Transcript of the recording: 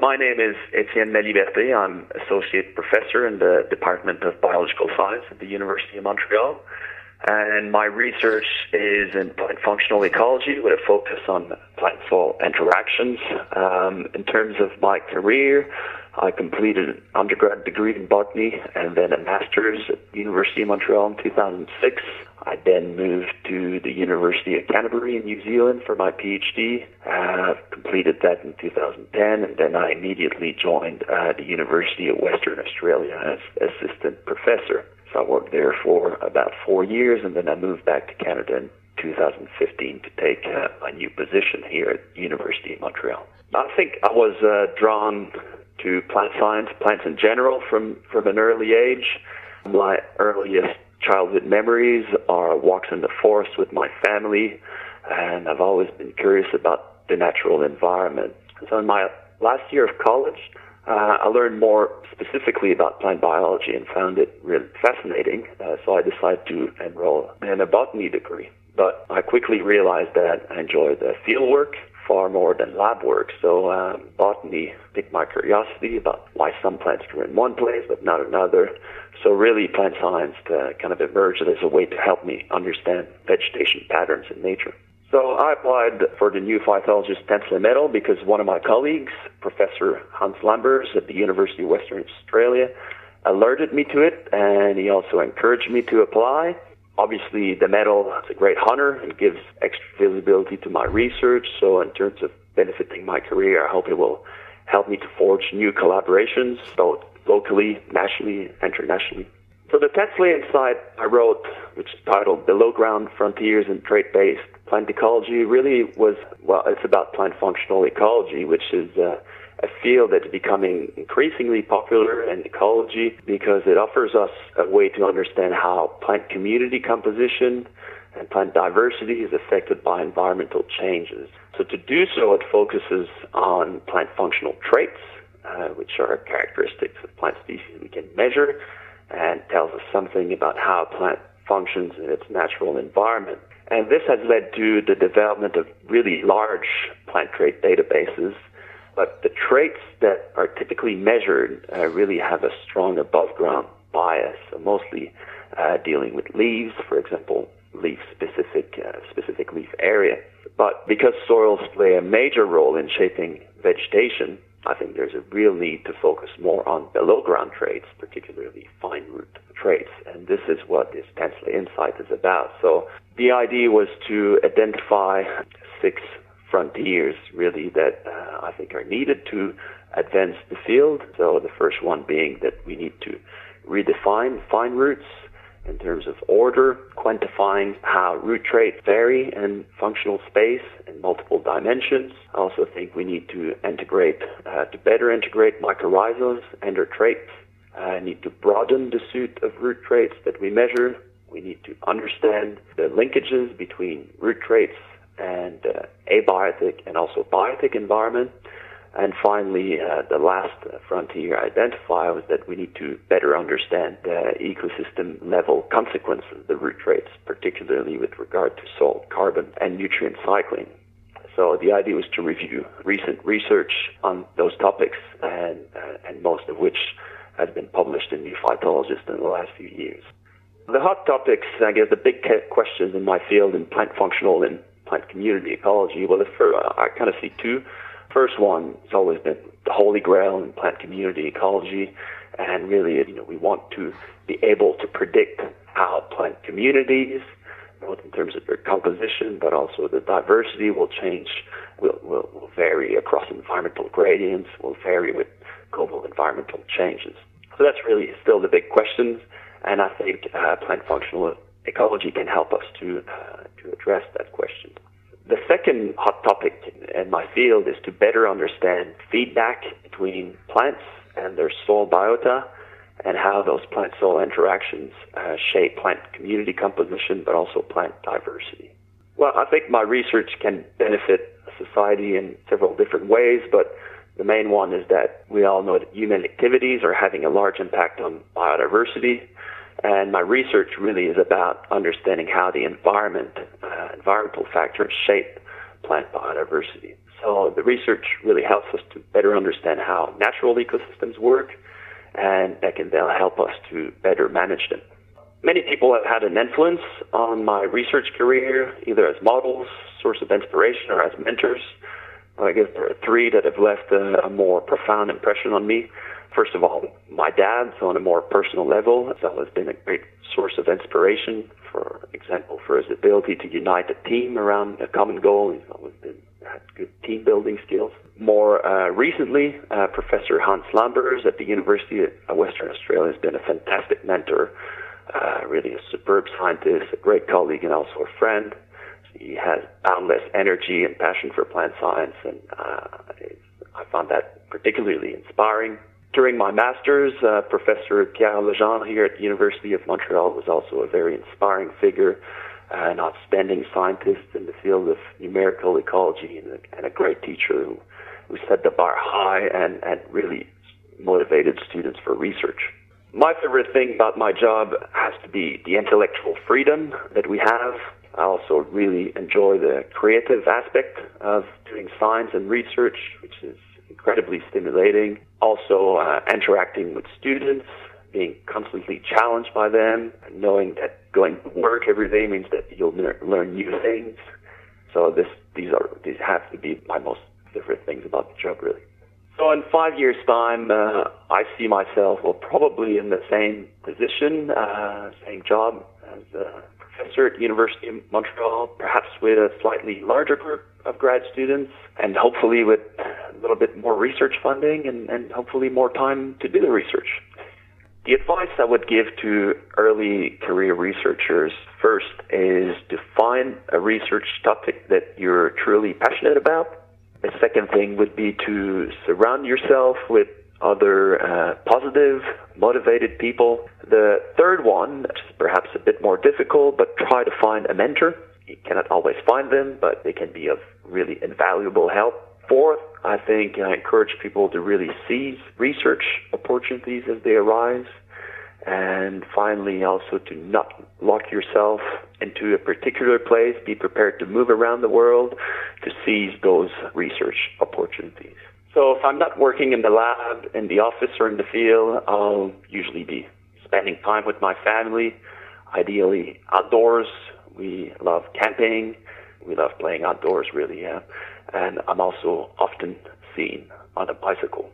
My name is Etienne Laliberté. I'm associate professor in the Department of Biological Science at the University of Montreal. And my research is in plant functional ecology with a focus on plant soil interactions. Um, in terms of my career, I completed an undergrad degree in botany and then a master's at the University of Montreal in 2006. I then moved to the University of Canterbury in New Zealand for my PhD. Uh, completed that in 2010, and then I immediately joined uh, the University of Western Australia as assistant professor. So I worked there for about four years, and then I moved back to Canada in 2015 to take uh, my new position here at University of Montreal. I think I was uh, drawn to plant science, plants in general, from from an early age. My earliest childhood memories are walks in the forest with my family, and I've always been curious about the natural environment. So in my last year of college, uh, I learned more specifically about plant biology and found it really fascinating. Uh, so I decided to enroll in a botany degree. But I quickly realized that I enjoy the field work far more than lab work. So um, botany piqued my curiosity about why some plants grow in one place but not another. So really, plant science uh, kind of emerged as a way to help me understand vegetation patterns in nature. So I applied for the new phytologist Tansley Medal because one of my colleagues, Professor Hans Lambers at the University of Western Australia, alerted me to it, and he also encouraged me to apply. Obviously, the medal is a great honor and gives extra visibility to my research. So, in terms of benefiting my career, I hope it will help me to forge new collaborations, both locally, nationally, internationally. So the Tansley Insight I wrote, which is titled Below Ground Frontiers in Trait-Based Plant Ecology, really was, well, it's about plant functional ecology, which is uh, a field that's becoming increasingly popular in ecology because it offers us a way to understand how plant community composition and plant diversity is affected by environmental changes. So to do so, it focuses on plant functional traits, uh, which are characteristics of plant species we can measure, and tells us something about how a plant functions in its natural environment. And this has led to the development of really large plant trait databases but the traits that are typically measured uh, really have a strong above ground bias, so mostly uh, dealing with leaves, for example, leaf specific, uh, specific leaf area. But because soils play a major role in shaping vegetation, I think there's a real need to focus more on below ground traits, particularly fine root traits. And this is what this Tansley Insight is about. So the idea was to identify six frontiers really that uh, I think are needed to advance the field. So the first one being that we need to redefine fine roots in terms of order, quantifying how root traits vary in functional space in multiple dimensions. I also think we need to integrate, uh, to better integrate mycorrhizas and their traits. I uh, need to broaden the suite of root traits that we measure. We need to understand the linkages between root traits and uh, abiotic and also biotic environment. And finally, uh, the last frontier identified was that we need to better understand the ecosystem level consequences of the root traits, particularly with regard to salt, carbon, and nutrient cycling. So the idea was to review recent research on those topics, and, uh, and most of which has been published in New Phytologist in the last few years. The hot topics, I guess, the big questions in my field in plant functional and plant community ecology, well, if, I kind of see two. First one has always been the holy grail in plant community ecology, and really, you know, we want to be able to predict how plant communities, both in terms of their composition, but also the diversity, will change, will, will, will vary across environmental gradients, will vary with global environmental changes. So that's really still the big questions, and I think uh, plant functional ecology can help us to uh, to address that question. The second hot topic in my field is to better understand feedback between plants and their soil biota and how those plant soil interactions uh, shape plant community composition but also plant diversity. Well, I think my research can benefit society in several different ways, but the main one is that we all know that human activities are having a large impact on biodiversity. And my research really is about understanding how the environment, uh, environmental factors shape plant biodiversity. So the research really helps us to better understand how natural ecosystems work, and that can then help us to better manage them. Many people have had an influence on my research career, either as models, source of inspiration, or as mentors. I guess there are three that have left a, a more profound impression on me. First of all, my dad, so on a more personal level, has always been a great source of inspiration. For example, for his ability to unite a team around a common goal, team building skills. More uh, recently, uh, Professor Hans Lambers at the University of Western Australia has been a fantastic mentor, uh, really a superb scientist, a great colleague, and also a friend. He has boundless energy and passion for plant science, and uh, I found that particularly inspiring. During my master's, uh, Professor Pierre Legendre here at the University of Montreal was also a very inspiring figure, an outstanding scientist in the field of numerical ecology and a, and a great teacher who, who set the bar high and, and really motivated students for research. My favorite thing about my job has to be the intellectual freedom that we have. I also really enjoy the creative aspect of doing science and research, which is incredibly stimulating. Also, uh, interacting with students, being constantly challenged by them, knowing that going to work every day means that you'll learn new things. So this, these are, these have to be my most favorite things about the job, really. So in five years' time, uh, I see myself, well, probably in the same position, uh, same job as a professor at University of Montreal, perhaps with a slightly larger group of grad students, and hopefully with a little bit more research funding and, and hopefully more time to do the research. Advice I would give to early career researchers first is to find a research topic that you're truly passionate about. The second thing would be to surround yourself with other uh, positive, motivated people. The third one, perhaps a bit more difficult, but try to find a mentor. You cannot always find them, but they can be of really invaluable help. Fourth, I think I encourage people to really seize research opportunities as they arise. And finally, also to not lock yourself into a particular place. Be prepared to move around the world to seize those research opportunities. So if I'm not working in the lab, in the office, or in the field, I'll usually be spending time with my family, ideally outdoors. We love camping. We love playing outdoors, really, yeah. And I'm also often seen on a bicycle.